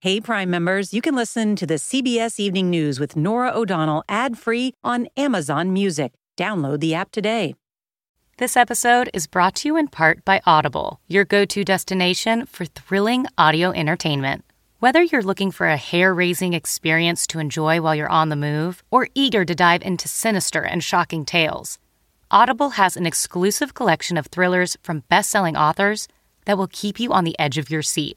Hey, Prime members, you can listen to the CBS Evening News with Norah O'Donnell ad free on Amazon Music. Download the app today. This episode is brought to you in part by Audible, your go to destination for thrilling audio entertainment. Whether you're looking for a hair raising experience to enjoy while you're on the move or eager to dive into sinister and shocking tales, Audible has an exclusive collection of thrillers from best selling authors that will keep you on the edge of your seat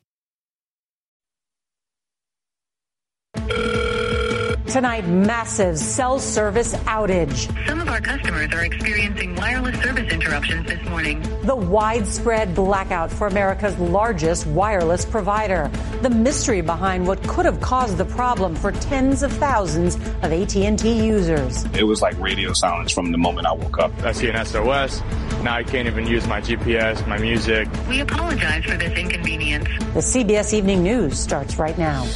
Tonight, massive cell service outage. Some of our customers are experiencing wireless service interruptions this morning. The widespread blackout for America's largest wireless provider. The mystery behind what could have caused the problem for tens of thousands of AT&T users. It was like radio silence from the moment I woke up. I see an SOS. Now I can't even use my GPS, my music. We apologize for this inconvenience. The CBS Evening News starts right now.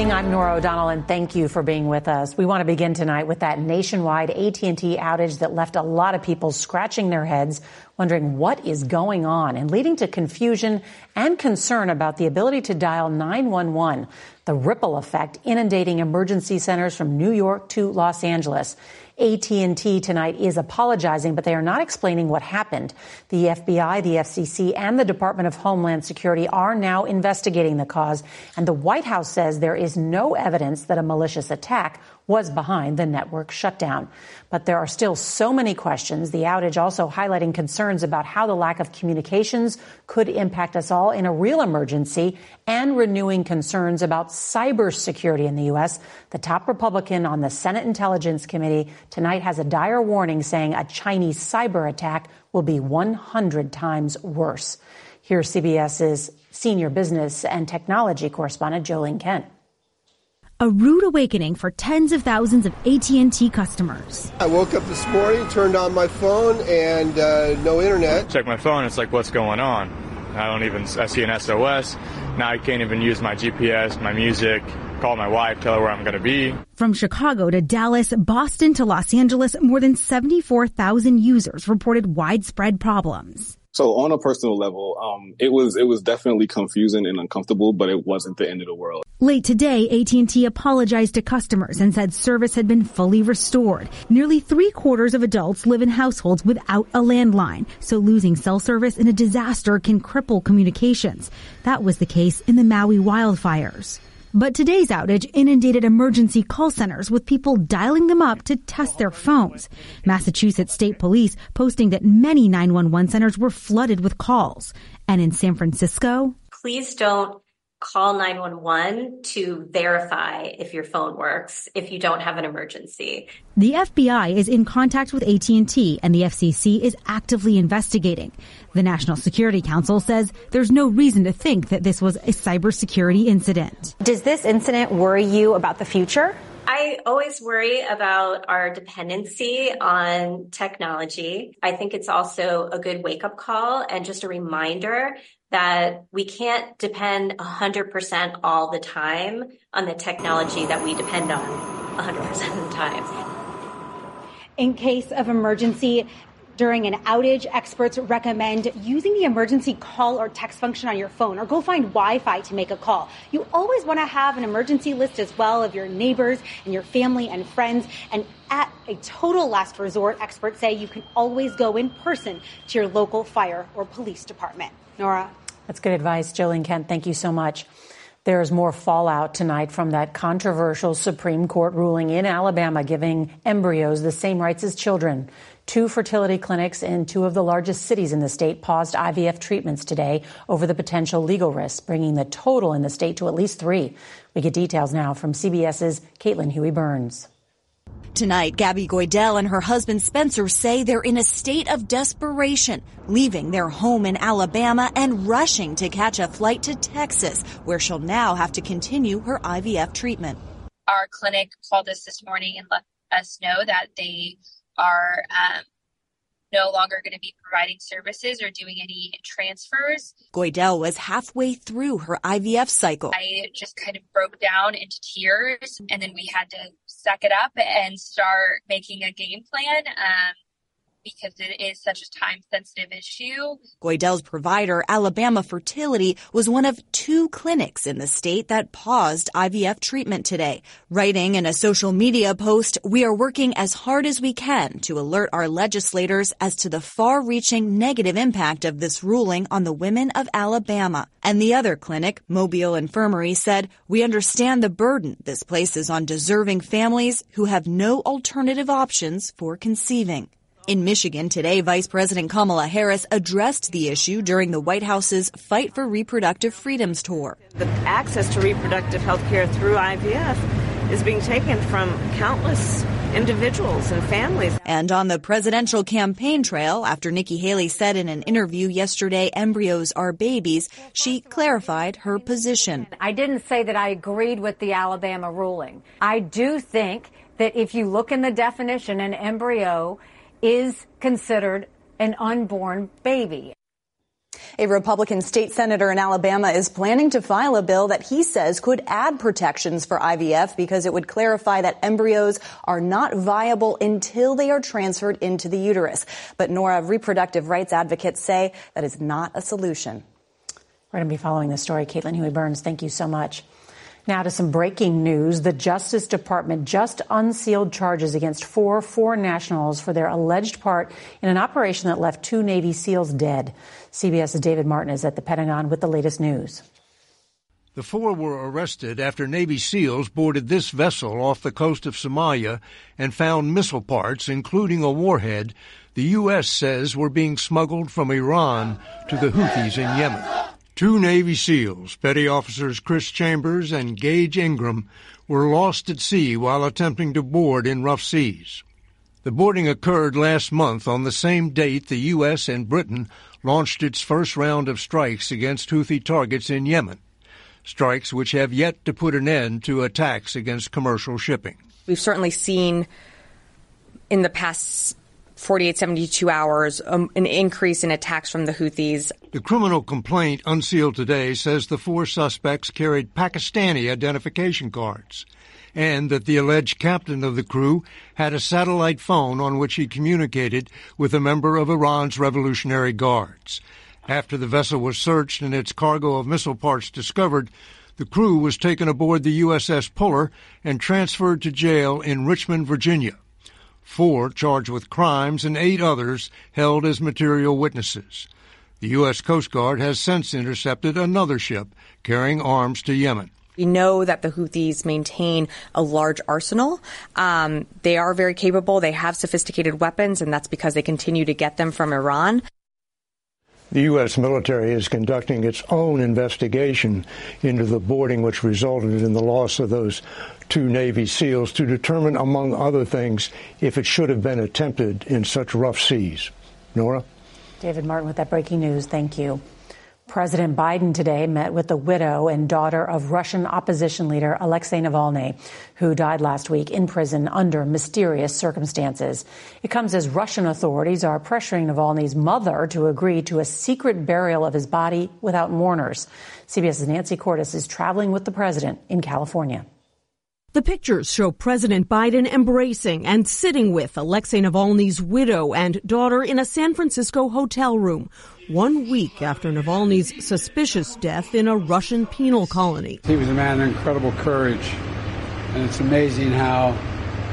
Evening. I'm Norah O'Donnell, and thank you for being with us. We want to begin tonight with that nationwide AT&T outage that left a lot of people scratching their heads, wondering what is going on, and leading to confusion and concern about the ability to dial 911. The ripple effect inundating emergency centers from New York to Los Angeles. AT&T tonight is apologizing, but they are not explaining what happened. The FBI, the FCC, and the Department of Homeland Security are now investigating the cause, and the White House says there is no evidence that a malicious attack was behind the network shutdown. But there are still so many questions. The outage also highlighting concerns about how the lack of communications could impact us all in a real emergency and renewing concerns about cybersecurity in the U.S. The top Republican on the Senate Intelligence Committee tonight has a dire warning saying a Chinese cyber attack will be 100 times worse. Here's CBS's senior business and technology correspondent, Jolene Kent a rude awakening for tens of thousands of AT&T customers. I woke up this morning, turned on my phone, and uh, no internet. Check my phone. It's like, what's going on? I don't even. I see an SOS. Now I can't even use my GPS, my music. Call my wife, tell her where I'm going to be. From Chicago to Dallas, Boston to Los Angeles, more than 74,000 users reported widespread problems. So on a personal level, um, it was it was definitely confusing and uncomfortable, but it wasn't the end of the world. Late today, AT&T apologized to customers and said service had been fully restored. Nearly three quarters of adults live in households without a landline, so losing cell service in a disaster can cripple communications. That was the case in the Maui wildfires. But today's outage inundated emergency call centers with people dialing them up to test their phones. Massachusetts State Police posting that many 911 centers were flooded with calls. And in San Francisco, please don't call 911 to verify if your phone works if you don't have an emergency. The FBI is in contact with AT&T and the FCC is actively investigating. The National Security Council says there's no reason to think that this was a cybersecurity incident. Does this incident worry you about the future? I always worry about our dependency on technology. I think it's also a good wake up call and just a reminder that we can't depend 100% all the time on the technology that we depend on 100% of the time. In case of emergency, during an outage, experts recommend using the emergency call or text function on your phone or go find Wi Fi to make a call. You always want to have an emergency list as well of your neighbors and your family and friends. And at a total last resort, experts say you can always go in person to your local fire or police department. Norah? That's good advice, Jolene Kent. Thank you so much. There's more fallout tonight from that controversial Supreme Court ruling in Alabama giving embryos the same rights as children. Two fertility clinics in two of the largest cities in the state paused IVF treatments today over the potential legal risks, bringing the total in the state to at least three. We get details now from CBS's Caitlin Huey Burns. Tonight, Gabby Goidel and her husband Spencer say they're in a state of desperation, leaving their home in Alabama and rushing to catch a flight to Texas, where she'll now have to continue her IVF treatment. Our clinic called us this morning and let us know that they are um, no longer going to be providing services or doing any transfers. Goidel was halfway through her IVF cycle. I just kind of broke down into tears, and then we had to suck it up and start making a game plan. Um, because it is such a time sensitive issue. Goidel's provider, Alabama Fertility, was one of two clinics in the state that paused IVF treatment today. Writing in a social media post, we are working as hard as we can to alert our legislators as to the far reaching negative impact of this ruling on the women of Alabama. And the other clinic, Mobile Infirmary, said, we understand the burden this places on deserving families who have no alternative options for conceiving. In Michigan today, Vice President Kamala Harris addressed the issue during the White House's Fight for Reproductive Freedoms tour. The access to reproductive health care through IVF is being taken from countless individuals and families. And on the presidential campaign trail, after Nikki Haley said in an interview yesterday, embryos are babies, she clarified her position. I didn't say that I agreed with the Alabama ruling. I do think that if you look in the definition, an embryo is considered an unborn baby. A Republican state senator in Alabama is planning to file a bill that he says could add protections for IVF because it would clarify that embryos are not viable until they are transferred into the uterus. But Norah, reproductive rights advocates say that is not a solution. We're going to be following this story. Caitlin Huey Burns, thank you so much. Now to some breaking news. The Justice Department just unsealed charges against four foreign nationals for their alleged part in an operation that left two Navy SEALs dead. CBS's David Martin is at the Pentagon with the latest news. The four were arrested after Navy SEALs boarded this vessel off the coast of Somalia and found missile parts, including a warhead, the U.S. says were being smuggled from Iran to the Houthis in Yemen. Two Navy SEALs, Petty Officers Chris Chambers and Gage Ingram, were lost at sea while attempting to board in rough seas. The boarding occurred last month on the same date the U.S. and Britain launched its first round of strikes against Houthi targets in Yemen, strikes which have yet to put an end to attacks against commercial shipping. We've certainly seen in the past 48, 72 hours, um, an increase in attacks from the Houthis. The criminal complaint unsealed today says the four suspects carried Pakistani identification cards and that the alleged captain of the crew had a satellite phone on which he communicated with a member of Iran's Revolutionary Guards. After the vessel was searched and its cargo of missile parts discovered, the crew was taken aboard the USS Puller and transferred to jail in Richmond, Virginia four charged with crimes, and eight others held as material witnesses. The U.S. Coast Guard has since intercepted another ship carrying arms to Yemen. We know that the Houthis maintain a large arsenal. Um, they are very capable. They have sophisticated weapons, and that's because they continue to get them from Iran. The U.S. military is conducting its own investigation into the boarding which resulted in the loss of those two Navy SEALs to determine, among other things, if it should have been attempted in such rough seas. Norah? David Martin with that breaking news. Thank you. President Biden today met with the widow and daughter of Russian opposition leader Alexei Navalny, who died last week in prison under mysterious circumstances. It comes as Russian authorities are pressuring Navalny's mother to agree to a secret burial of his body without mourners. CBS's Nancy Cordes is traveling with the president in California. The pictures show President Biden embracing and sitting with Alexei Navalny's widow and daughter in a San Francisco hotel room, one week after Navalny's suspicious death in a Russian penal colony. He was a man of incredible courage, and it's amazing how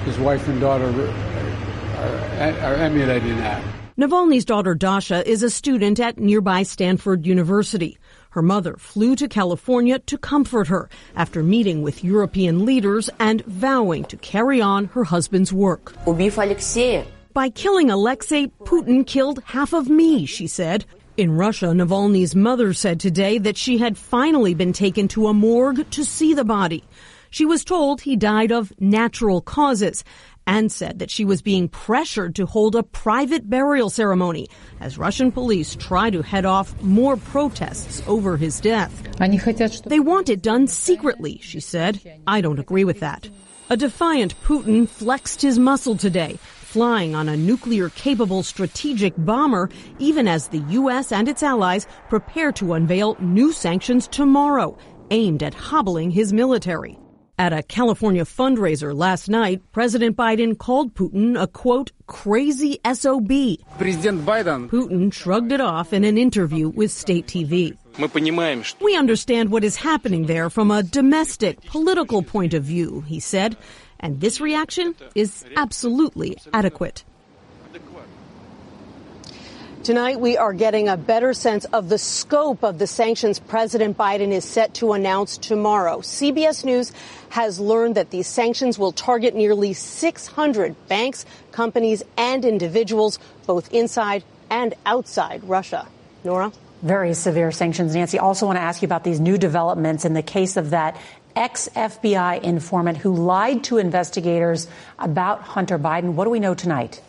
his wife and daughter are, are emulating that. Navalny's daughter Dasha is a student at nearby Stanford University. Her mother flew to California to comfort her after meeting with European leaders and vowing to carry on her husband's work. By killing Alexei, Putin killed half of me, she said. In Russia, Navalny's mother said today that she had finally been taken to a morgue to see the body. She was told he died of natural causes and said that she was being pressured to hold a private burial ceremony as Russian police try to head off more protests over his death. They want it done secretly, she said. I don't agree with that. A defiant Putin flexed his muscle today, flying on a nuclear capable strategic bomber, even as the U.S. and its allies prepare to unveil new sanctions tomorrow aimed at hobbling his military. At a California fundraiser last night, President Biden called Putin a quote, crazy SOB. President Biden. Putin shrugged it off in an interview with state TV. We understand what is happening there from a domestic, political point of view, he said, and this reaction is absolutely adequate. Tonight, we are getting a better sense of the scope of the sanctions President Biden is set to announce tomorrow. CBS News has learned that these sanctions will target nearly 600 banks, companies, and individuals, both inside and outside Russia. Norah? Very severe sanctions. Nancy, also want to ask you about these new developments in the case of that ex FBI informant who lied to investigators about Hunter Biden. What do we know tonight?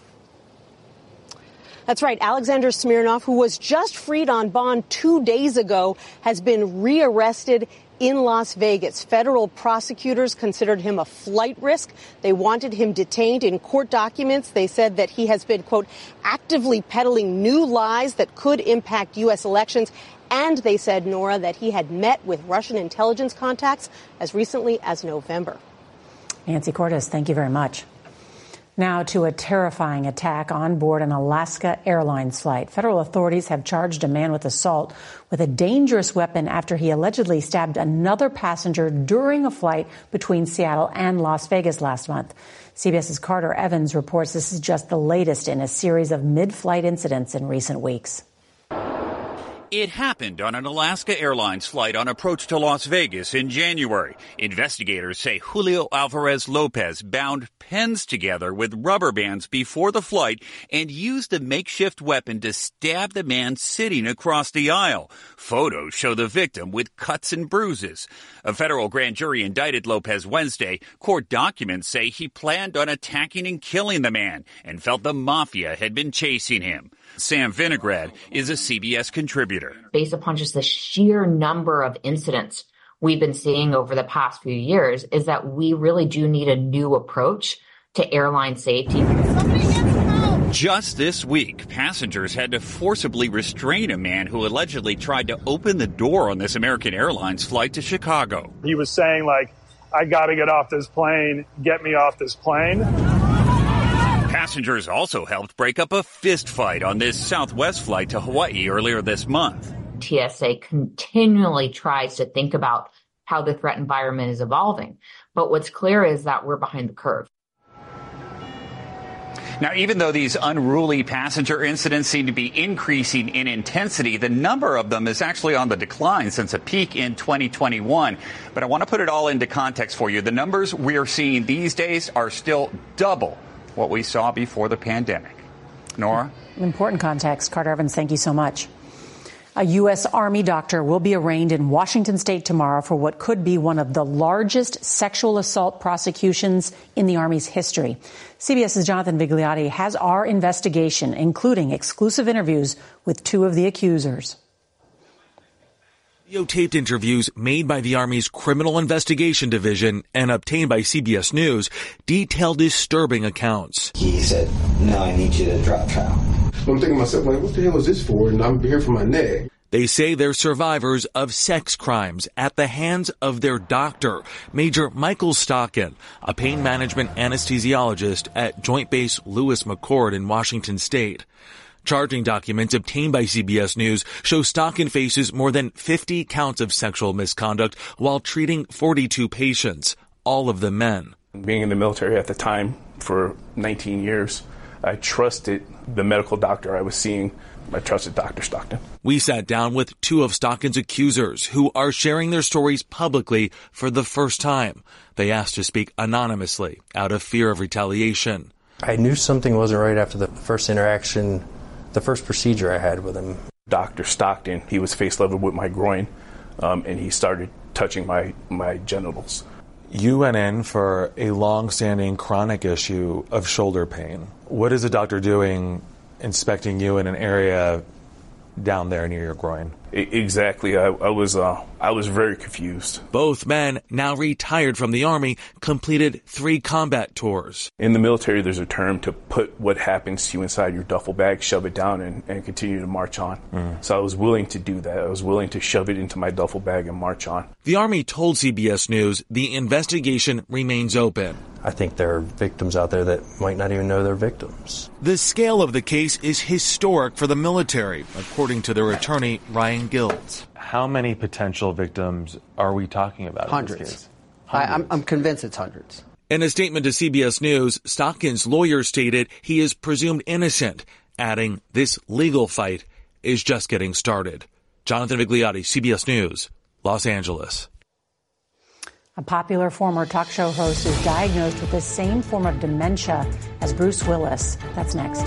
That's right. Alexander Smirnov, who was just freed on bond two days ago, has been rearrested in Las Vegas. Federal prosecutors considered him a flight risk. They wanted him detained in court documents. They said that he has been, quote, actively peddling new lies that could impact U.S. elections. And they said, Norah, that he had met with Russian intelligence contacts as recently as November. Nancy Cordes, thank you very much. Now to a terrifying attack on board an Alaska Airlines flight. Federal authorities have charged a man with assault with a dangerous weapon after he allegedly stabbed another passenger during a flight between Seattle and Las Vegas last month. CBS's Carter Evans reports this is just the latest in a series of mid-flight incidents in recent weeks. It happened on an Alaska Airlines flight on approach to Las Vegas in January. Investigators say Julio Alvarez Lopez bound pens together with rubber bands before the flight and used a makeshift weapon to stab the man sitting across the aisle. Photos show the victim with cuts and bruises. A federal grand jury indicted Lopez Wednesday. Court documents say he planned on attacking and killing the man and felt the mafia had been chasing him. Sam Vinograd is a CBS contributor. Based upon just the sheer number of incidents we've been seeing over the past few years, is that we really do need a new approach to airline safety. Just this week, passengers had to forcibly restrain a man who allegedly tried to open the door on this American Airlines flight to Chicago. He was saying, like, I got to get off this plane, get me off this plane. Passengers also helped break up a fist fight on this Southwest flight to Hawaii earlier this month. TSA continually tries to think about how the threat environment is evolving. But what's clear is that we're behind the curve. Now, even though these unruly passenger incidents seem to be increasing in intensity, the number of them is actually on the decline since a peak in 2021. But I want to put it all into context for you. The numbers we are seeing these days are still double what we saw before the pandemic. Norah? Important context. Carter Evans, thank you so much. A U.S. Army doctor will be arraigned in Washington state tomorrow for what could be one of the largest sexual assault prosecutions in the Army's history. CBS's Jonathan Vigliotti has our investigation, including exclusive interviews with two of the accusers. Videotaped interviews made by the Army's Criminal Investigation Division and obtained by CBS News detail disturbing accounts. He said, no, I need you to drop trout. I'm thinking to myself, like, what the hell is this for? And I'm here for my neck. They say they're survivors of sex crimes at the hands of their doctor, Major Michael Stockin, a pain management anesthesiologist at Joint Base Lewis McChord in Washington state. Charging documents obtained by CBS News show Stockin faces more than 50 counts of sexual misconduct while treating 42 patients, all of them men. Being in the military at the time for 19 years, I trusted the medical doctor I was seeing I trusted Dr. Stockton. We sat down with two of Stockin's accusers who are sharing their stories publicly for the first time. They asked to speak anonymously out of fear of retaliation. I knew something wasn't right after the first interaction, the first procedure I had with him. Dr. Stockton, he was face level with my groin, um, and he started touching my, my genitals. You went in for a long standing chronic issue of shoulder pain. What is the doctor doing inspecting you in an area down there near your groin. Exactly. I, I was uh, I was very confused. Both men, now retired from the army, completed three combat tours. In the military, there's a term to put what happens to you inside your duffel bag, shove it down, and, and continue to march on. Mm. So I was willing to do that. I was willing to shove it into my duffel bag and march on. The army told CBS News the investigation remains open. I think there are victims out there that might not even know they're victims. The scale of the case is historic for the military, according to their attorney, Ryan Guilds. How many potential victims are we talking about? Hundreds. Hundreds. I, I'm, I'm convinced it's hundreds. In a statement to CBS News, Stockin's lawyer stated he is presumed innocent, adding this legal fight is just getting started. Jonathan Vigliotti, CBS News, Los Angeles. A popular former talk show host is diagnosed with the same form of dementia as Bruce Willis. That's next.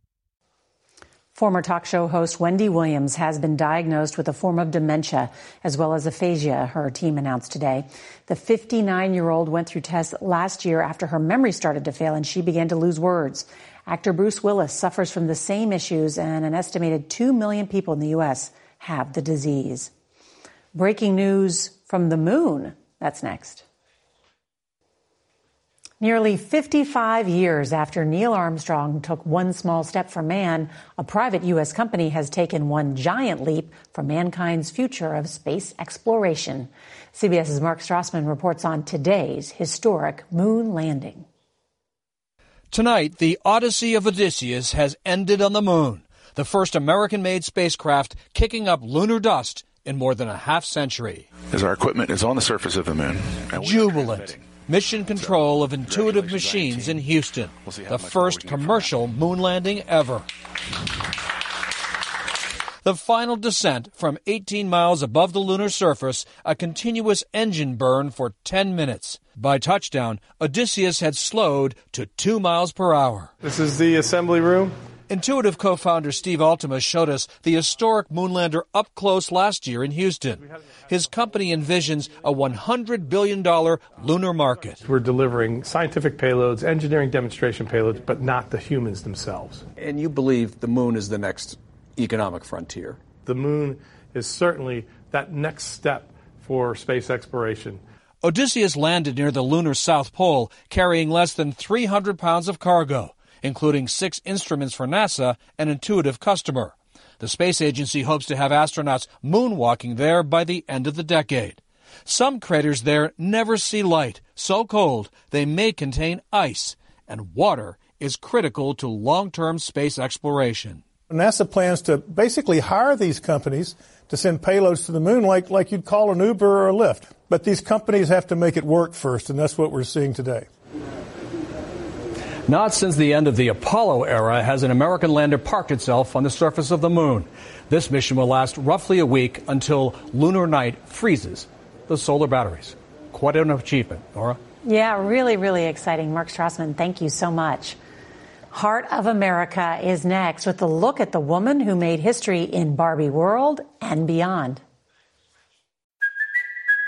Former talk show host Wendy Williams has been diagnosed with a form of dementia as well as aphasia, her team announced today. The 59 year old went through tests last year after her memory started to fail and she began to lose words. Actor Bruce Willis suffers from the same issues, and an estimated 2 million people in the U.S. have the disease. Breaking news from the moon. That's next. Nearly 55 years after Neil Armstrong took one small step for man, a private U.S. company has taken one giant leap for mankind's future of space exploration. CBS's Mark Strassmann reports on today's historic moon landing. Tonight, the Odyssey of Odysseus has ended on the moon, the first American made spacecraft kicking up lunar dust in more than a half century. As our equipment is on the surface of the moon. Jubilant mission control of Intuitive Machines in Houston, the first commercial moon landing ever. The final descent from 18 miles above the lunar surface, a continuous engine burn for 10 minutes. By touchdown, Odysseus had slowed to 2 miles per hour. This is the assembly room. Intuitive co founder Steve Altemus showed us the historic Moonlander up close last year in Houston. His company envisions a $100 billion lunar market. We're delivering scientific payloads, engineering demonstration payloads, but not the humans themselves. And you believe the moon is the next economic frontier? The moon is certainly that next step for space exploration. Odysseus landed near the lunar South Pole carrying less than 300 pounds of cargo including six instruments for NASA, an intuitive customer. The space agency hopes to have astronauts moonwalking there by the end of the decade. Some craters there never see light, so cold they may contain ice, and water is critical to long term space exploration. NASA plans to basically hire these companies to send payloads to the moon like, like you'd call an Uber or a Lyft. But these companies have to make it work first, and that's what we're seeing today. Not since the end of the Apollo era has an American lander parked itself on the surface of the moon. This mission will last roughly a week until lunar night freezes the solar batteries. Quite an achievement, Norah. Yeah, really, really exciting. Mark Strassmann, thank you so much. Heart of America is next with a look at the woman who made history in Barbie World and beyond.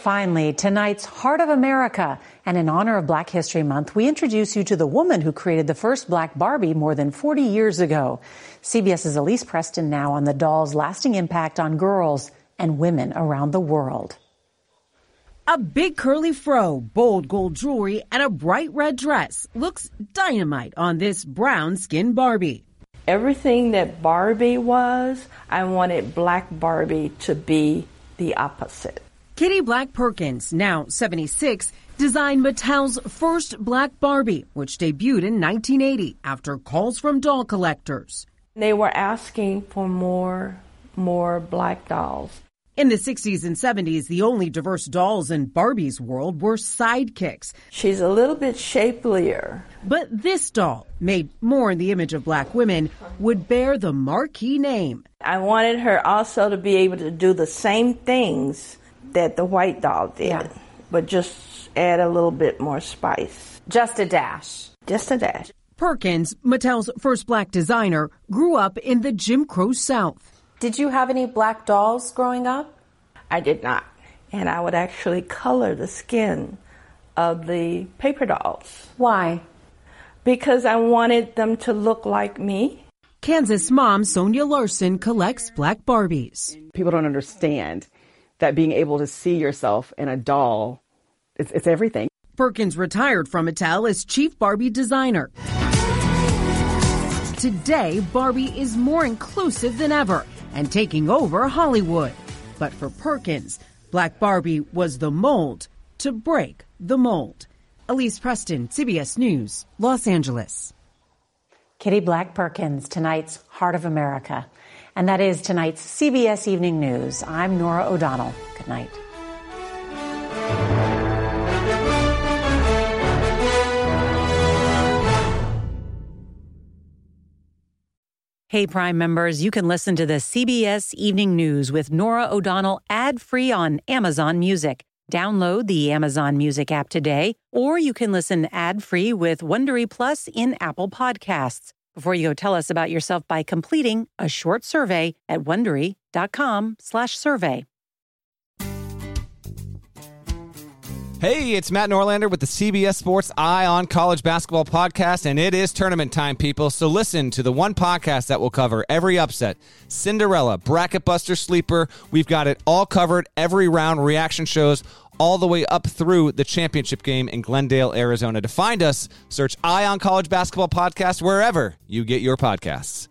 Finally, tonight's Heart of America. And in honor of Black History Month, we introduce you to the woman who created the first black Barbie more than 40 years ago. CBS's Elise Preston now on the doll's lasting impact on girls and women around the world. A big curly fro, bold gold jewelry, and a bright red dress looks dynamite on this brown skinned Barbie. Everything that Barbie was, I wanted Black Barbie to be the opposite. Kitty Black Perkins, now 76, designed Mattel's first black Barbie, which debuted in 1980 after calls from doll collectors. They were asking for more, more black dolls. In the 60s and 70s, the only diverse dolls in Barbie's world were sidekicks. She's a little bit shapelier. But this doll, made more in the image of black women, would bear the marquee name. I wanted her also to be able to do the same things that the white doll did, yeah. but just add a little bit more spice. Just a dash. Just a dash. Perkins, Mattel's first black designer, grew up in the Jim Crow South. Did you have any black dolls growing up? I did not. And I would actually color the skin of the paper dolls. Why? Because I wanted them to look like me. Kansas mom Sonia Larson collects black Barbies. People don't understand that being able to see yourself in a doll, it's, it's everything. Perkins retired from Mattel as chief Barbie designer. Today, Barbie is more inclusive than ever and taking over Hollywood. But for Perkins, Black Barbie was the mold to break the mold. Elise Preston, CBS News, Los Angeles. Kitty Black Perkins, tonight's Heart of America. And that is tonight's CBS Evening News. I'm Norah O'Donnell. Good night. Hey, Prime members, you can listen to the CBS Evening News with Norah O'Donnell ad free on Amazon Music. Download the Amazon Music app today, or you can listen ad free with Wondery Plus in Apple Podcasts. Before you go, tell us about yourself by completing a short survey at wondery.com/survey. Hey, it's Matt Norlander with the CBS Sports Eye on College Basketball podcast, and it is tournament time, people. So listen to the one podcast that will cover every upset, Cinderella, Bracket Buster, Sleeper. We've got it all covered, every round, reaction shows, all the way up through the championship game in Glendale, Arizona. To find us, search Eye on College Basketball podcast wherever you get your podcasts.